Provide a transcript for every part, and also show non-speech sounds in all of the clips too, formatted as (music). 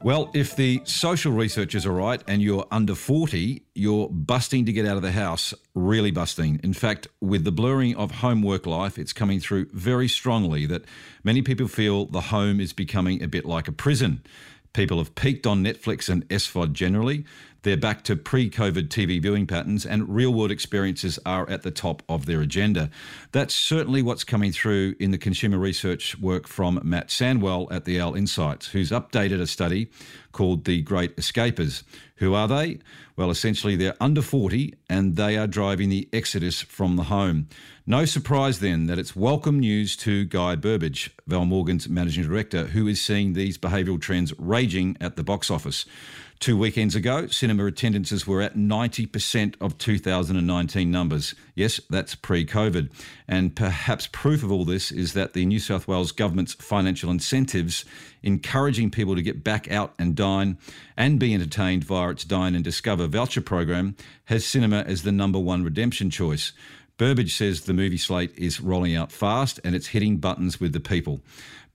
Well, if the social researchers are right and you're under 40, you're busting to get out of the house, really busting. In fact, with the blurring of home work life, it's coming through very strongly that many people feel the home is becoming a bit like a prison. People have peaked on Netflix and SVOD generally. They're back to pre COVID TV viewing patterns, and real world experiences are at the top of their agenda. That's certainly what's coming through in the consumer research work from Matt Sandwell at the Owl Insights, who's updated a study called The Great Escapers. Who are they? Well, essentially, they're under 40 and they are driving the exodus from the home. No surprise then that it's welcome news to Guy Burbidge, Val Morgan's managing director, who is seeing these behavioural trends raging at the box office. Two weekends ago, cinema attendances were at 90% of 2019 numbers. Yes, that's pre COVID. And perhaps proof of all this is that the New South Wales government's financial incentives encouraging people to get back out and dine and be entertained via its Dine and Discover voucher program has cinema as the number one redemption choice. Burbidge says the movie slate is rolling out fast and it's hitting buttons with the people.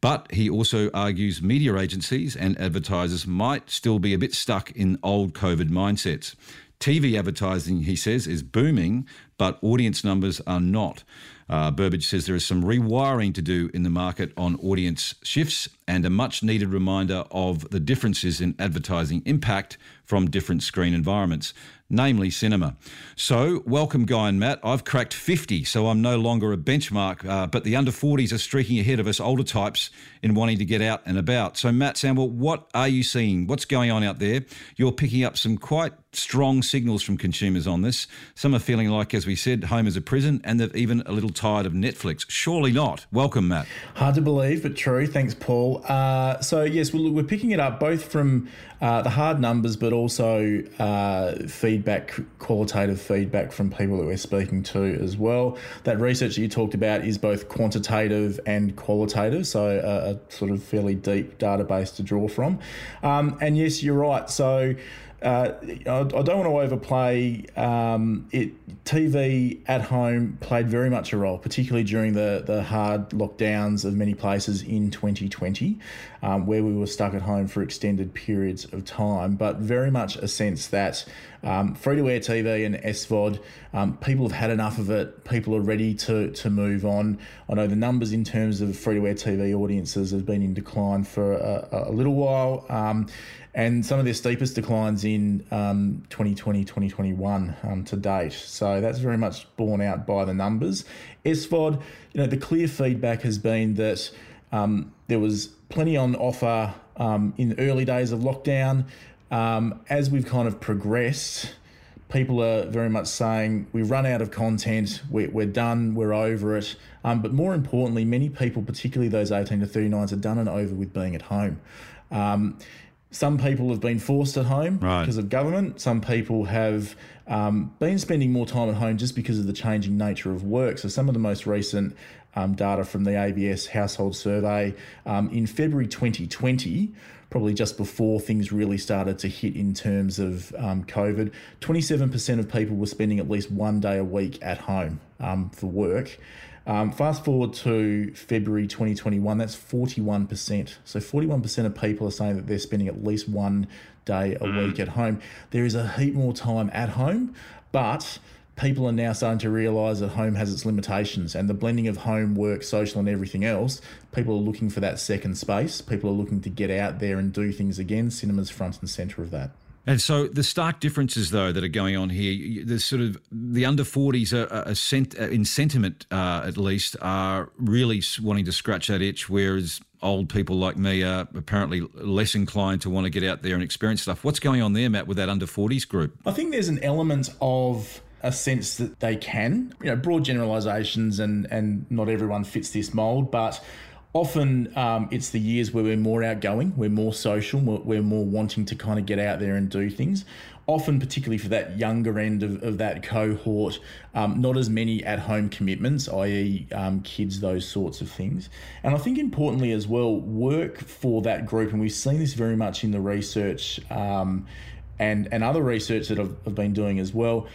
But he also argues media agencies and advertisers might still be a bit stuck in old COVID mindsets. TV advertising, he says, is booming, but audience numbers are not. Uh, Burbidge says there is some rewiring to do in the market on audience shifts and a much needed reminder of the differences in advertising impact from different screen environments namely cinema. So, welcome, Guy and Matt. I've cracked 50, so I'm no longer a benchmark, uh, but the under 40s are streaking ahead of us older types in wanting to get out and about. So, Matt Sandwell, what are you seeing? What's going on out there? You're picking up some quite strong signals from consumers on this. Some are feeling like, as we said, home is a prison, and they've even a little tired of Netflix. Surely not. Welcome, Matt. Hard to believe, but true. Thanks, Paul. Uh, so, yes, we're picking it up both from uh, the hard numbers, but also uh, feedback, qualitative feedback from people that we're speaking to as well. That research that you talked about is both quantitative and qualitative, so a, a sort of fairly deep database to draw from. Um, and yes, you're right. So uh, I, don't want to overplay um, it. TV at home played very much a role, particularly during the, the hard lockdowns of many places in 2020, um, where we were stuck at home for extended periods of time. But very much a sense that um, free to air TV and SVOD, um, people have had enough of it. People are ready to, to move on. I know the numbers in terms of free to air TV audiences have been in decline for a, a little while. Um, and some of their steepest declines in um, 2020, 2021 um, to date. So that's very much borne out by the numbers. SVOD, you know, the clear feedback has been that um, there was plenty on offer um, in the early days of lockdown. Um, as we've kind of progressed, people are very much saying we've run out of content, we're, we're done, we're over it. Um, but more importantly, many people, particularly those 18 to 39s, are done and over with being at home. Um, some people have been forced at home right. because of government. Some people have um, been spending more time at home just because of the changing nature of work. So, some of the most recent um, data from the ABS household survey um, in February 2020, probably just before things really started to hit in terms of um, COVID, 27% of people were spending at least one day a week at home um, for work. Um, fast forward to February 2021, that's 41%. So 41% of people are saying that they're spending at least one day a mm. week at home. There is a heap more time at home, but people are now starting to realise that home has its limitations and the blending of home, work, social, and everything else. People are looking for that second space. People are looking to get out there and do things again. Cinema's front and centre of that. And so the stark differences, though, that are going on here, the sort of the under 40s are, are sent, uh, in sentiment, uh, at least, are really wanting to scratch that itch, whereas old people like me are apparently less inclined to want to get out there and experience stuff. What's going on there, Matt, with that under 40s group? I think there's an element of a sense that they can, you know, broad generalizations and and not everyone fits this mold, but often um, it's the years where we're more outgoing, we're more social, we're more wanting to kind of get out there and do things. Often, particularly for that younger end of, of that cohort, um, not as many at home commitments, i.e., um, kids, those sorts of things. And I think importantly as well, work for that group, and we've seen this very much in the research um, and, and other research that I've, I've been doing as well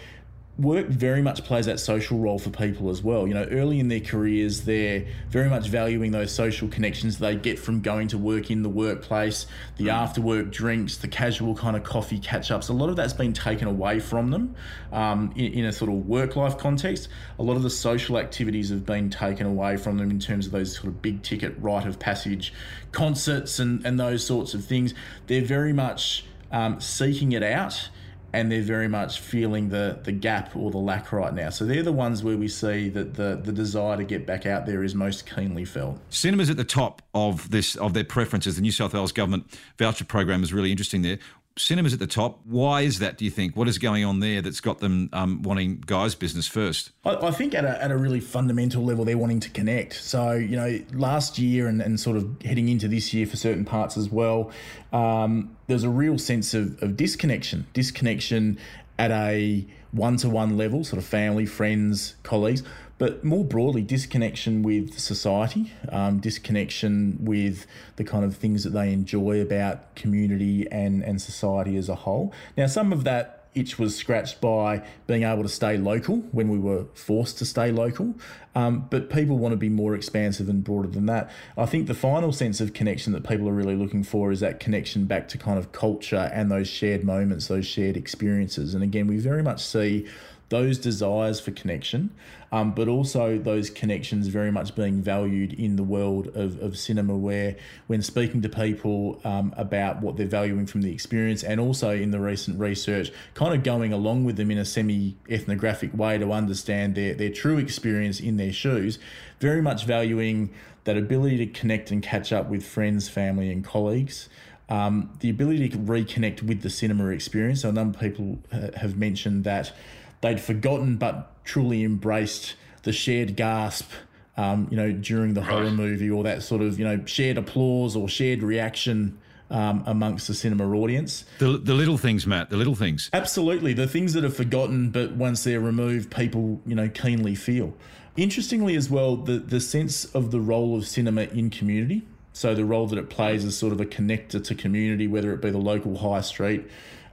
work very much plays that social role for people as well. You know, early in their careers, they're very much valuing those social connections they get from going to work in the workplace, the mm. after work drinks, the casual kind of coffee catch ups. A lot of that's been taken away from them um, in, in, a sort of work life context. A lot of the social activities have been taken away from them in terms of those sort of big ticket rite of passage concerts and, and those sorts of things. They're very much um, seeking it out and they're very much feeling the the gap or the lack right now. So they're the ones where we see that the the desire to get back out there is most keenly felt. Cinemas at the top of this of their preferences. The New South Wales government voucher program is really interesting there cinemas at the top. Why is that, do you think? What is going on there that's got them um, wanting guys' business first? I, I, think at a, at a really fundamental level, they're wanting to connect. So, you know, last year and, and sort of heading into this year for certain parts as well, um, there's a real sense of, of disconnection, disconnection at a one to one level, sort of family, friends, colleagues but more broadly, disconnection with society, um, disconnection with the kind of things that they enjoy about community and, and society as a whole. Now, some of that itch was scratched by being able to stay local when we were forced to stay local. Um, but people want to be more expansive and broader than that. I think the final sense of connection that people are really looking for is that connection back to kind of culture and those shared moments, those shared experiences. And again, we very much see those desires for connection, um, but also those connections very much being valued in the world of, of cinema, where when speaking to people um, about what they're valuing from the experience, and also in the recent research, kind of going along with them in a semi ethnographic way to understand their, their true experience in their shoes, very much valuing that ability to connect and catch up with friends, family, and colleagues. Um, the ability to reconnect with the cinema experience. So a number of people have mentioned that they'd forgotten but truly embraced the shared gasp um, you know, during the horror movie or that sort of, you know, shared applause or shared reaction um, amongst the cinema audience. The, the little things, Matt, the little things. Absolutely. The things that are forgotten, but once they're removed, people, you know, keenly feel. Interestingly, as well, the, the sense of the role of cinema in community. So the role that it plays as sort of a connector to community, whether it be the local high street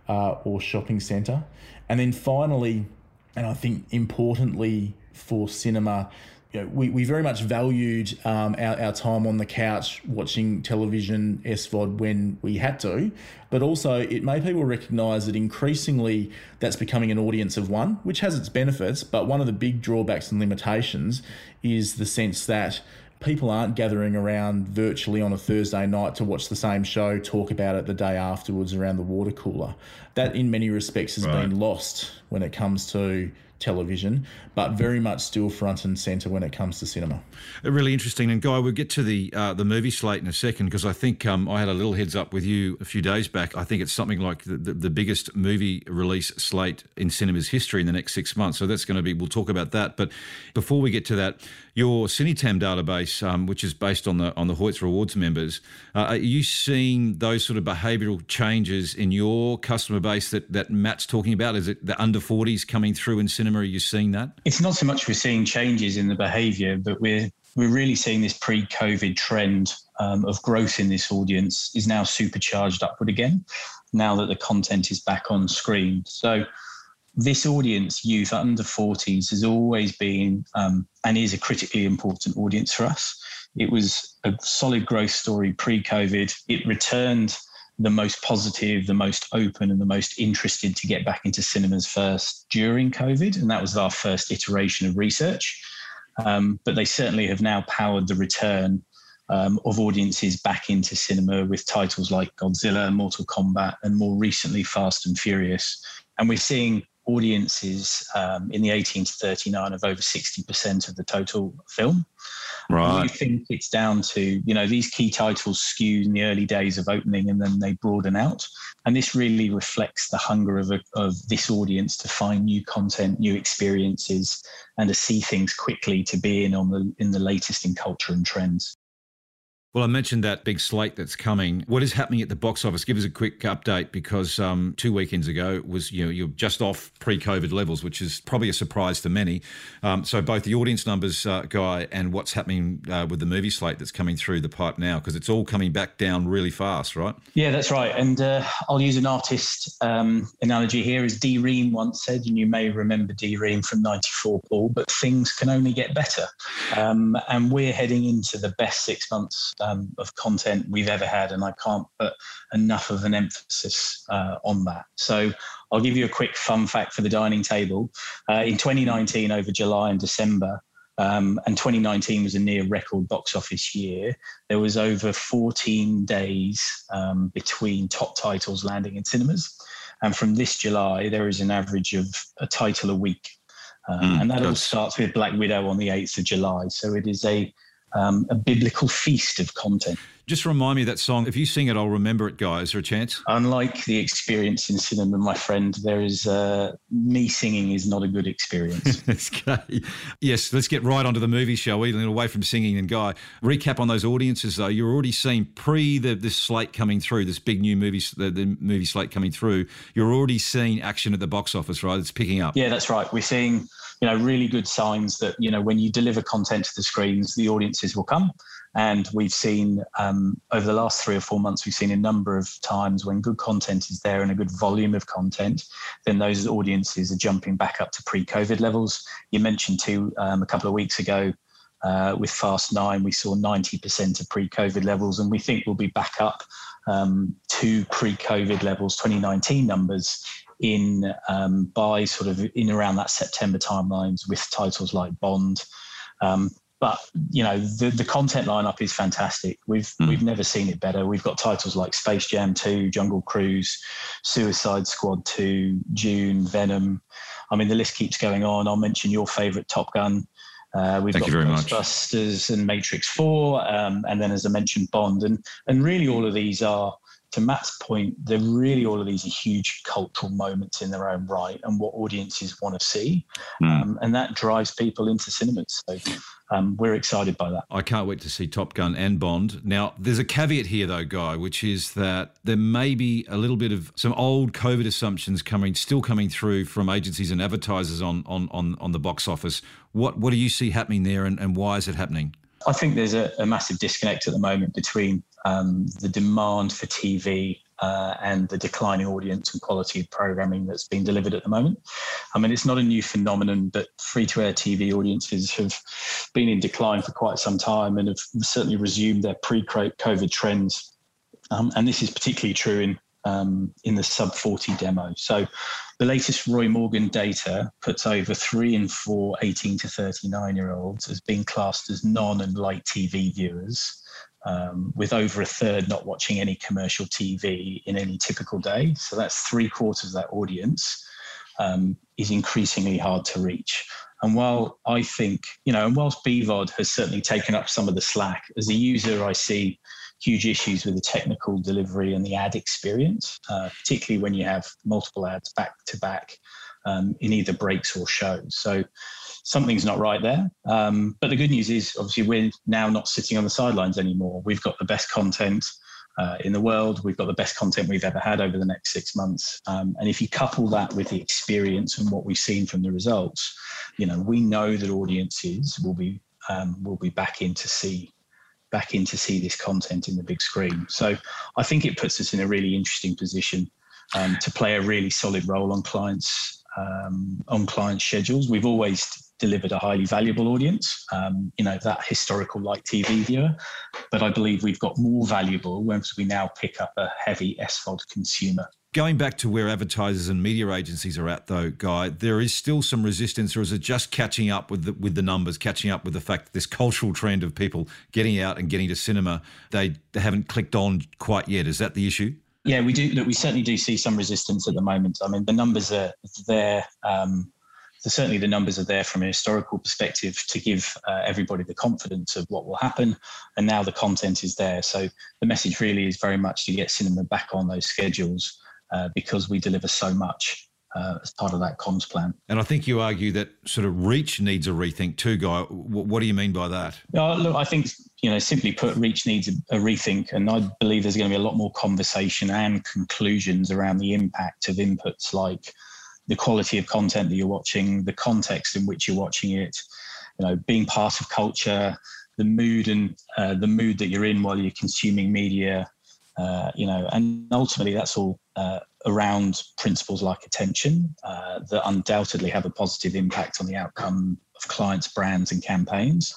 uh, or shopping centre. And then finally, and I think importantly for cinema, you know, we, we very much valued um, our, our time on the couch watching television SVOD when we had to, but also it made people recognise that increasingly that's becoming an audience of one, which has its benefits, but one of the big drawbacks and limitations is the sense that people aren't gathering around virtually on a Thursday night to watch the same show, talk about it the day afterwards around the water cooler. That, in many respects, has right. been lost when it comes to television, but very much still front and centre when it comes to cinema. Uh, really interesting. And Guy, we'll get to the uh, the movie slate in a second because I think um, I had a little heads up with you a few days back. I think it's something like the, the, the, biggest movie release slate in cinema's history in the next six months. So that's going to be, we'll talk about that. But before we get to that, your Cinetam database, um, which is based on the on the Hoyts Rewards members, uh, are you seeing those sort of behavioural changes in your customer base that, that Matt's talking about? Is it the under 40s coming through in cinema? Are you seeing that? It's not so much we're seeing changes in the behaviour, but we're we're really seeing this pre-COVID trend um, of growth in this audience is now supercharged upward again. Now that the content is back on screen, so this audience, youth under 40s, has always been um, and is a critically important audience for us. It was a solid growth story pre COVID. It returned the most positive, the most open, and the most interested to get back into cinemas first during COVID. And that was our first iteration of research. Um, but they certainly have now powered the return um, of audiences back into cinema with titles like Godzilla, Mortal Kombat, and more recently Fast and Furious. And we're seeing audiences um, in the 18 to 39 of over 60% of the total film. Right. We think it's down to, you know, these key titles skew in the early days of opening and then they broaden out. And this really reflects the hunger of, a, of this audience to find new content, new experiences, and to see things quickly to be in on the in the latest in culture and trends. Well, I mentioned that big slate that's coming. What is happening at the box office? Give us a quick update because um, two weekends ago was you know you're just off pre-COVID levels, which is probably a surprise to many. Um, so both the audience numbers, uh, guy, and what's happening uh, with the movie slate that's coming through the pipe now, because it's all coming back down really fast, right? Yeah, that's right. And uh, I'll use an artist um, analogy here, as D:Ream once said, and you may remember D:Ream from '94, Paul. But things can only get better, um, and we're heading into the best six months um, of content we've ever had, and I can't put enough of an emphasis uh, on that. So I'll give you a quick fun fact for the dining table. Uh, in 2019, over July and December, um, and 2019 was a near record box office year. There was over 14 days um, between top titles landing in cinemas. And from this July, there is an average of a title a week. Um, mm, and that all starts with Black Widow on the 8th of July. So it is a um, a biblical feast of content. Just remind me that song. If you sing it, I'll remember it, guys. Is there a chance? Unlike the experience in cinema, my friend, there is uh, me singing is not a good experience. (laughs) okay. Yes, let's get right onto the movie, shall we? Away from singing and Guy. Recap on those audiences, though. You're already seeing pre the this slate coming through, this big new movie, the, the movie slate coming through. You're already seeing action at the box office, right? It's picking up. Yeah, that's right. We're seeing you know really good signs that you know when you deliver content to the screens, the audiences will come. And we've seen um, over the last three or four months, we've seen a number of times when good content is there and a good volume of content, then those audiences are jumping back up to pre-COVID levels. You mentioned too um, a couple of weeks ago uh, with Fast Nine, we saw 90% of pre-COVID levels, and we think we'll be back up um, to pre-COVID levels, 2019 numbers in um, by sort of in around that September timelines with titles like Bond. Um, but you know the, the content lineup is fantastic. We've mm. we've never seen it better. We've got titles like Space Jam 2, Jungle Cruise, Suicide Squad 2, Dune, Venom. I mean the list keeps going on. I'll mention your favourite Top Gun. Uh, we've Thank got Ghostbusters and Matrix 4, um, and then as I mentioned, Bond, and and really all of these are to Matt's point, they're really all of these are huge cultural moments in their own right and what audiences want to see. Mm. Um, and that drives people into cinemas. So um, we're excited by that. I can't wait to see Top Gun and Bond. Now, there's a caveat here, though, Guy, which is that there may be a little bit of some old COVID assumptions coming, still coming through from agencies and advertisers on on on, on the box office. What what do you see happening there, and, and why is it happening? I think there's a, a massive disconnect at the moment between um, the demand for TV uh, and the declining audience and quality of programming that's being delivered at the moment. I mean, it's not a new phenomenon, but free to air TV audiences have been in decline for quite some time and have certainly resumed their pre COVID trends. Um, and this is particularly true in um, in the sub 40 demo. So the latest Roy Morgan data puts over three in four 18 to 39 year olds as being classed as non and light TV viewers. Um, with over a third not watching any commercial TV in any typical day. So that's three quarters of that audience um, is increasingly hard to reach. And while I think, you know, and whilst BVOD has certainly taken up some of the slack, as a user, I see huge issues with the technical delivery and the ad experience, uh, particularly when you have multiple ads back to back um, in either breaks or shows. So something's not right there. Um, but the good news is, obviously, we're now not sitting on the sidelines anymore. We've got the best content. Uh, in the world. We've got the best content we've ever had over the next six months. Um, and if you couple that with the experience and what we've seen from the results, you know, we know that audiences will be um, will be back in to see back in to see this content in the big screen. So I think it puts us in a really interesting position um, to play a really solid role on clients um, on client schedules. We've always delivered a highly valuable audience, um, you know, that historical light TV viewer. But I believe we've got more valuable once we now pick up a heavy SVOD consumer. Going back to where advertisers and media agencies are at, though, Guy, there is still some resistance, or is it just catching up with the, with the numbers, catching up with the fact that this cultural trend of people getting out and getting to cinema, they, they haven't clicked on quite yet? Is that the issue? Yeah, we do. Look, we certainly do see some resistance at the moment. I mean, the numbers are there. Um, certainly, the numbers are there from a historical perspective to give uh, everybody the confidence of what will happen. And now the content is there. So the message really is very much to get cinema back on those schedules uh, because we deliver so much uh, as part of that comms plan. And I think you argue that sort of reach needs a rethink too, Guy. What, what do you mean by that? Look, I think, you know, simply put, reach needs a, a rethink. And I believe there's going to be a lot more conversation and conclusions around the impact of inputs like the quality of content that you're watching, the context in which you're watching it, you know, being part of culture, the mood and uh, the mood that you're in while you're consuming media, uh, you know, and ultimately that's all uh, around principles like attention uh, that undoubtedly have a positive impact on the outcome of clients, brands, and campaigns.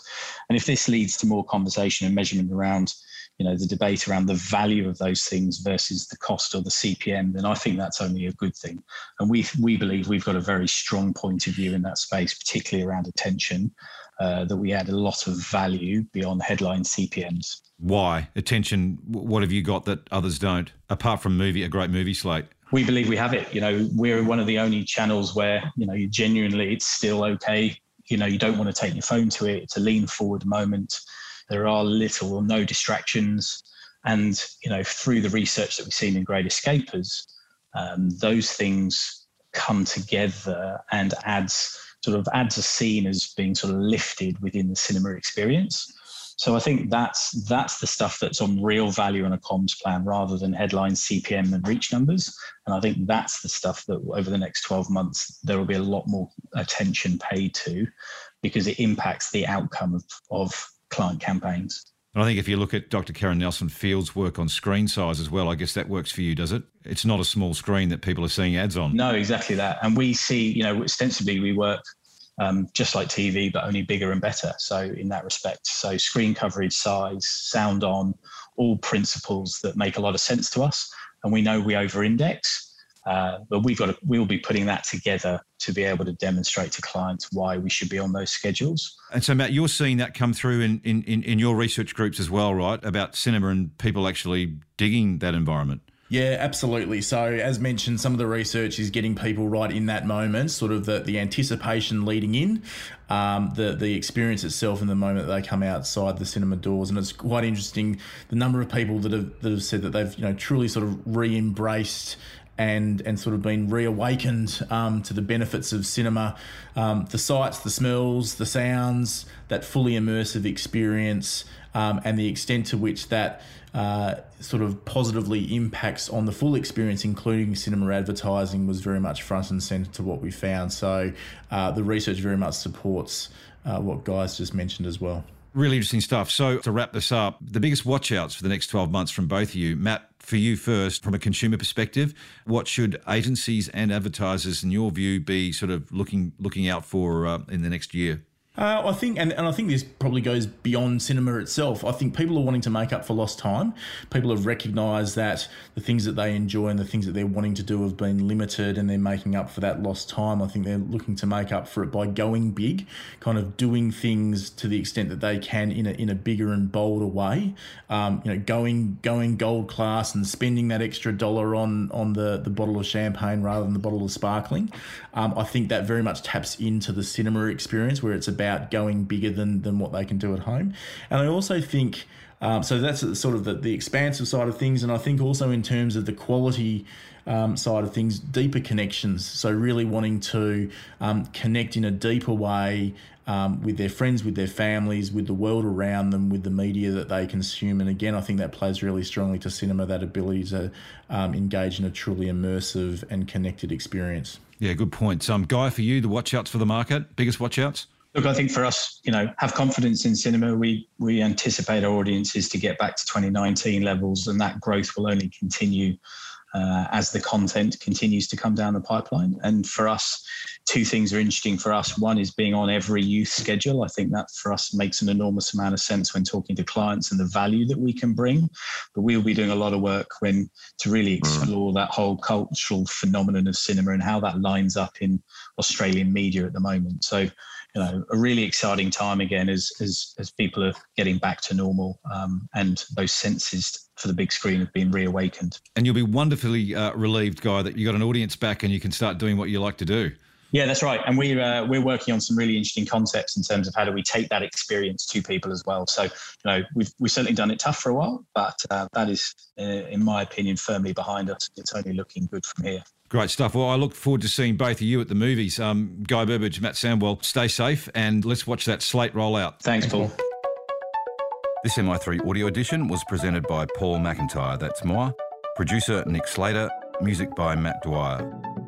And if this leads to more conversation and measurement around, you know, the debate around the value of those things versus the cost or the CPM, then I think that's only a good thing. And we we believe we've got a very strong point of view in that space, particularly around attention, uh, that we add a lot of value beyond headline CPMs. Why attention? What have you got that others don't? Apart from movie, a great movie slate. We believe we have it. You know, we're one of the only channels where you know you genuinely it's still okay. You know, you don't want to take your phone to it. It's a lean forward moment. There are little or no distractions, and you know, through the research that we've seen in Great Escapers, um, those things come together and adds sort of adds a scene as being sort of lifted within the cinema experience. So I think that's that's the stuff that's on real value in a comms plan rather than headline CPM and reach numbers. And I think that's the stuff that over the next 12 months there will be a lot more attention paid to because it impacts the outcome of, of client campaigns. And I think if you look at Dr. Karen Nelson Field's work on screen size as well, I guess that works for you, does it? It's not a small screen that people are seeing ads on. No, exactly that. And we see, you know, ostensibly we work um, just like TV, but only bigger and better. So in that respect, so screen coverage, size, sound on, all principles that make a lot of sense to us, and we know we over-index. Uh, but we've got to, we'll be putting that together to be able to demonstrate to clients why we should be on those schedules. And so, Matt, you're seeing that come through in, in, in your research groups as well, right? About cinema and people actually digging that environment. Yeah, absolutely. So, as mentioned, some of the research is getting people right in that moment, sort of the, the anticipation leading in, um, the the experience itself in the moment that they come outside the cinema doors, and it's quite interesting the number of people that have that have said that they've you know truly sort of re-embraced and and sort of been reawakened um, to the benefits of cinema, um, the sights, the smells, the sounds, that fully immersive experience, um, and the extent to which that uh, sort of positively impacts on the full experience, including cinema advertising, was very much front and centre to what we found. So uh, the research very much supports uh, what Guy's just mentioned as well. Really interesting stuff. So to wrap this up, the biggest watchouts for the next 12 months from both of you, Matt, for you first, from a consumer perspective, what should agencies and advertisers, in your view, be sort of looking looking out for uh, in the next year? Uh, I think, and, and I think this probably goes beyond cinema itself. I think people are wanting to make up for lost time. People have recognised that the things that they enjoy and the things that they're wanting to do have been limited, and they're making up for that lost time. I think they're looking to make up for it by going big, kind of doing things to the extent that they can in a in a bigger and bolder way. Um, you know, going going gold class and spending that extra dollar on on the the bottle of champagne rather than the bottle of sparkling. Um, I think that very much taps into the cinema experience where it's about about going bigger than than what they can do at home. And I also think um, so that's sort of the, the expansive side of things, and I think also in terms of the quality um, side of things, deeper connections. So really wanting to um, connect in a deeper way um, with their friends, with their families, with the world around them, with the media that they consume. And again, I think that plays really strongly to cinema that ability to um, engage in a truly immersive and connected experience. Yeah, good points. Um, Guy, for you, the watchouts for the market, biggest watchouts? Look, I think for us, you know, have confidence in cinema. We we anticipate our audiences to get back to 2019 levels, and that growth will only continue uh, as the content continues to come down the pipeline. And for us, two things are interesting for us. One is being on every youth schedule. I think that for us makes an enormous amount of sense when talking to clients and the value that we can bring. But we'll be doing a lot of work when to really mm. explore that whole cultural phenomenon of cinema and how that lines up in Australian media at the moment. So you know a really exciting time again as as as people are getting back to normal um, and those senses for the big screen have been reawakened. And you'll be wonderfully uh, relieved, Guy, that you got an audience back and you can start doing what you like to do. Yeah, that's right. And we're uh, we're working on some really interesting concepts in terms of how do we take that experience to people as well. So, you know, we've we've certainly done it tough for a while, but uh, that is, uh, in my opinion, firmly behind us. It's only looking good from here. Great stuff. Well, I look forward to seeing both of you at the movies. Um, Guy Burbidge, Matt Sandwell, stay safe and let's watch that slate roll out. Thanks, Paul. This MI3 audio edition was presented by Paul McIntyre. That's more. Producer Nick Slater. Music by Matt Dwyer.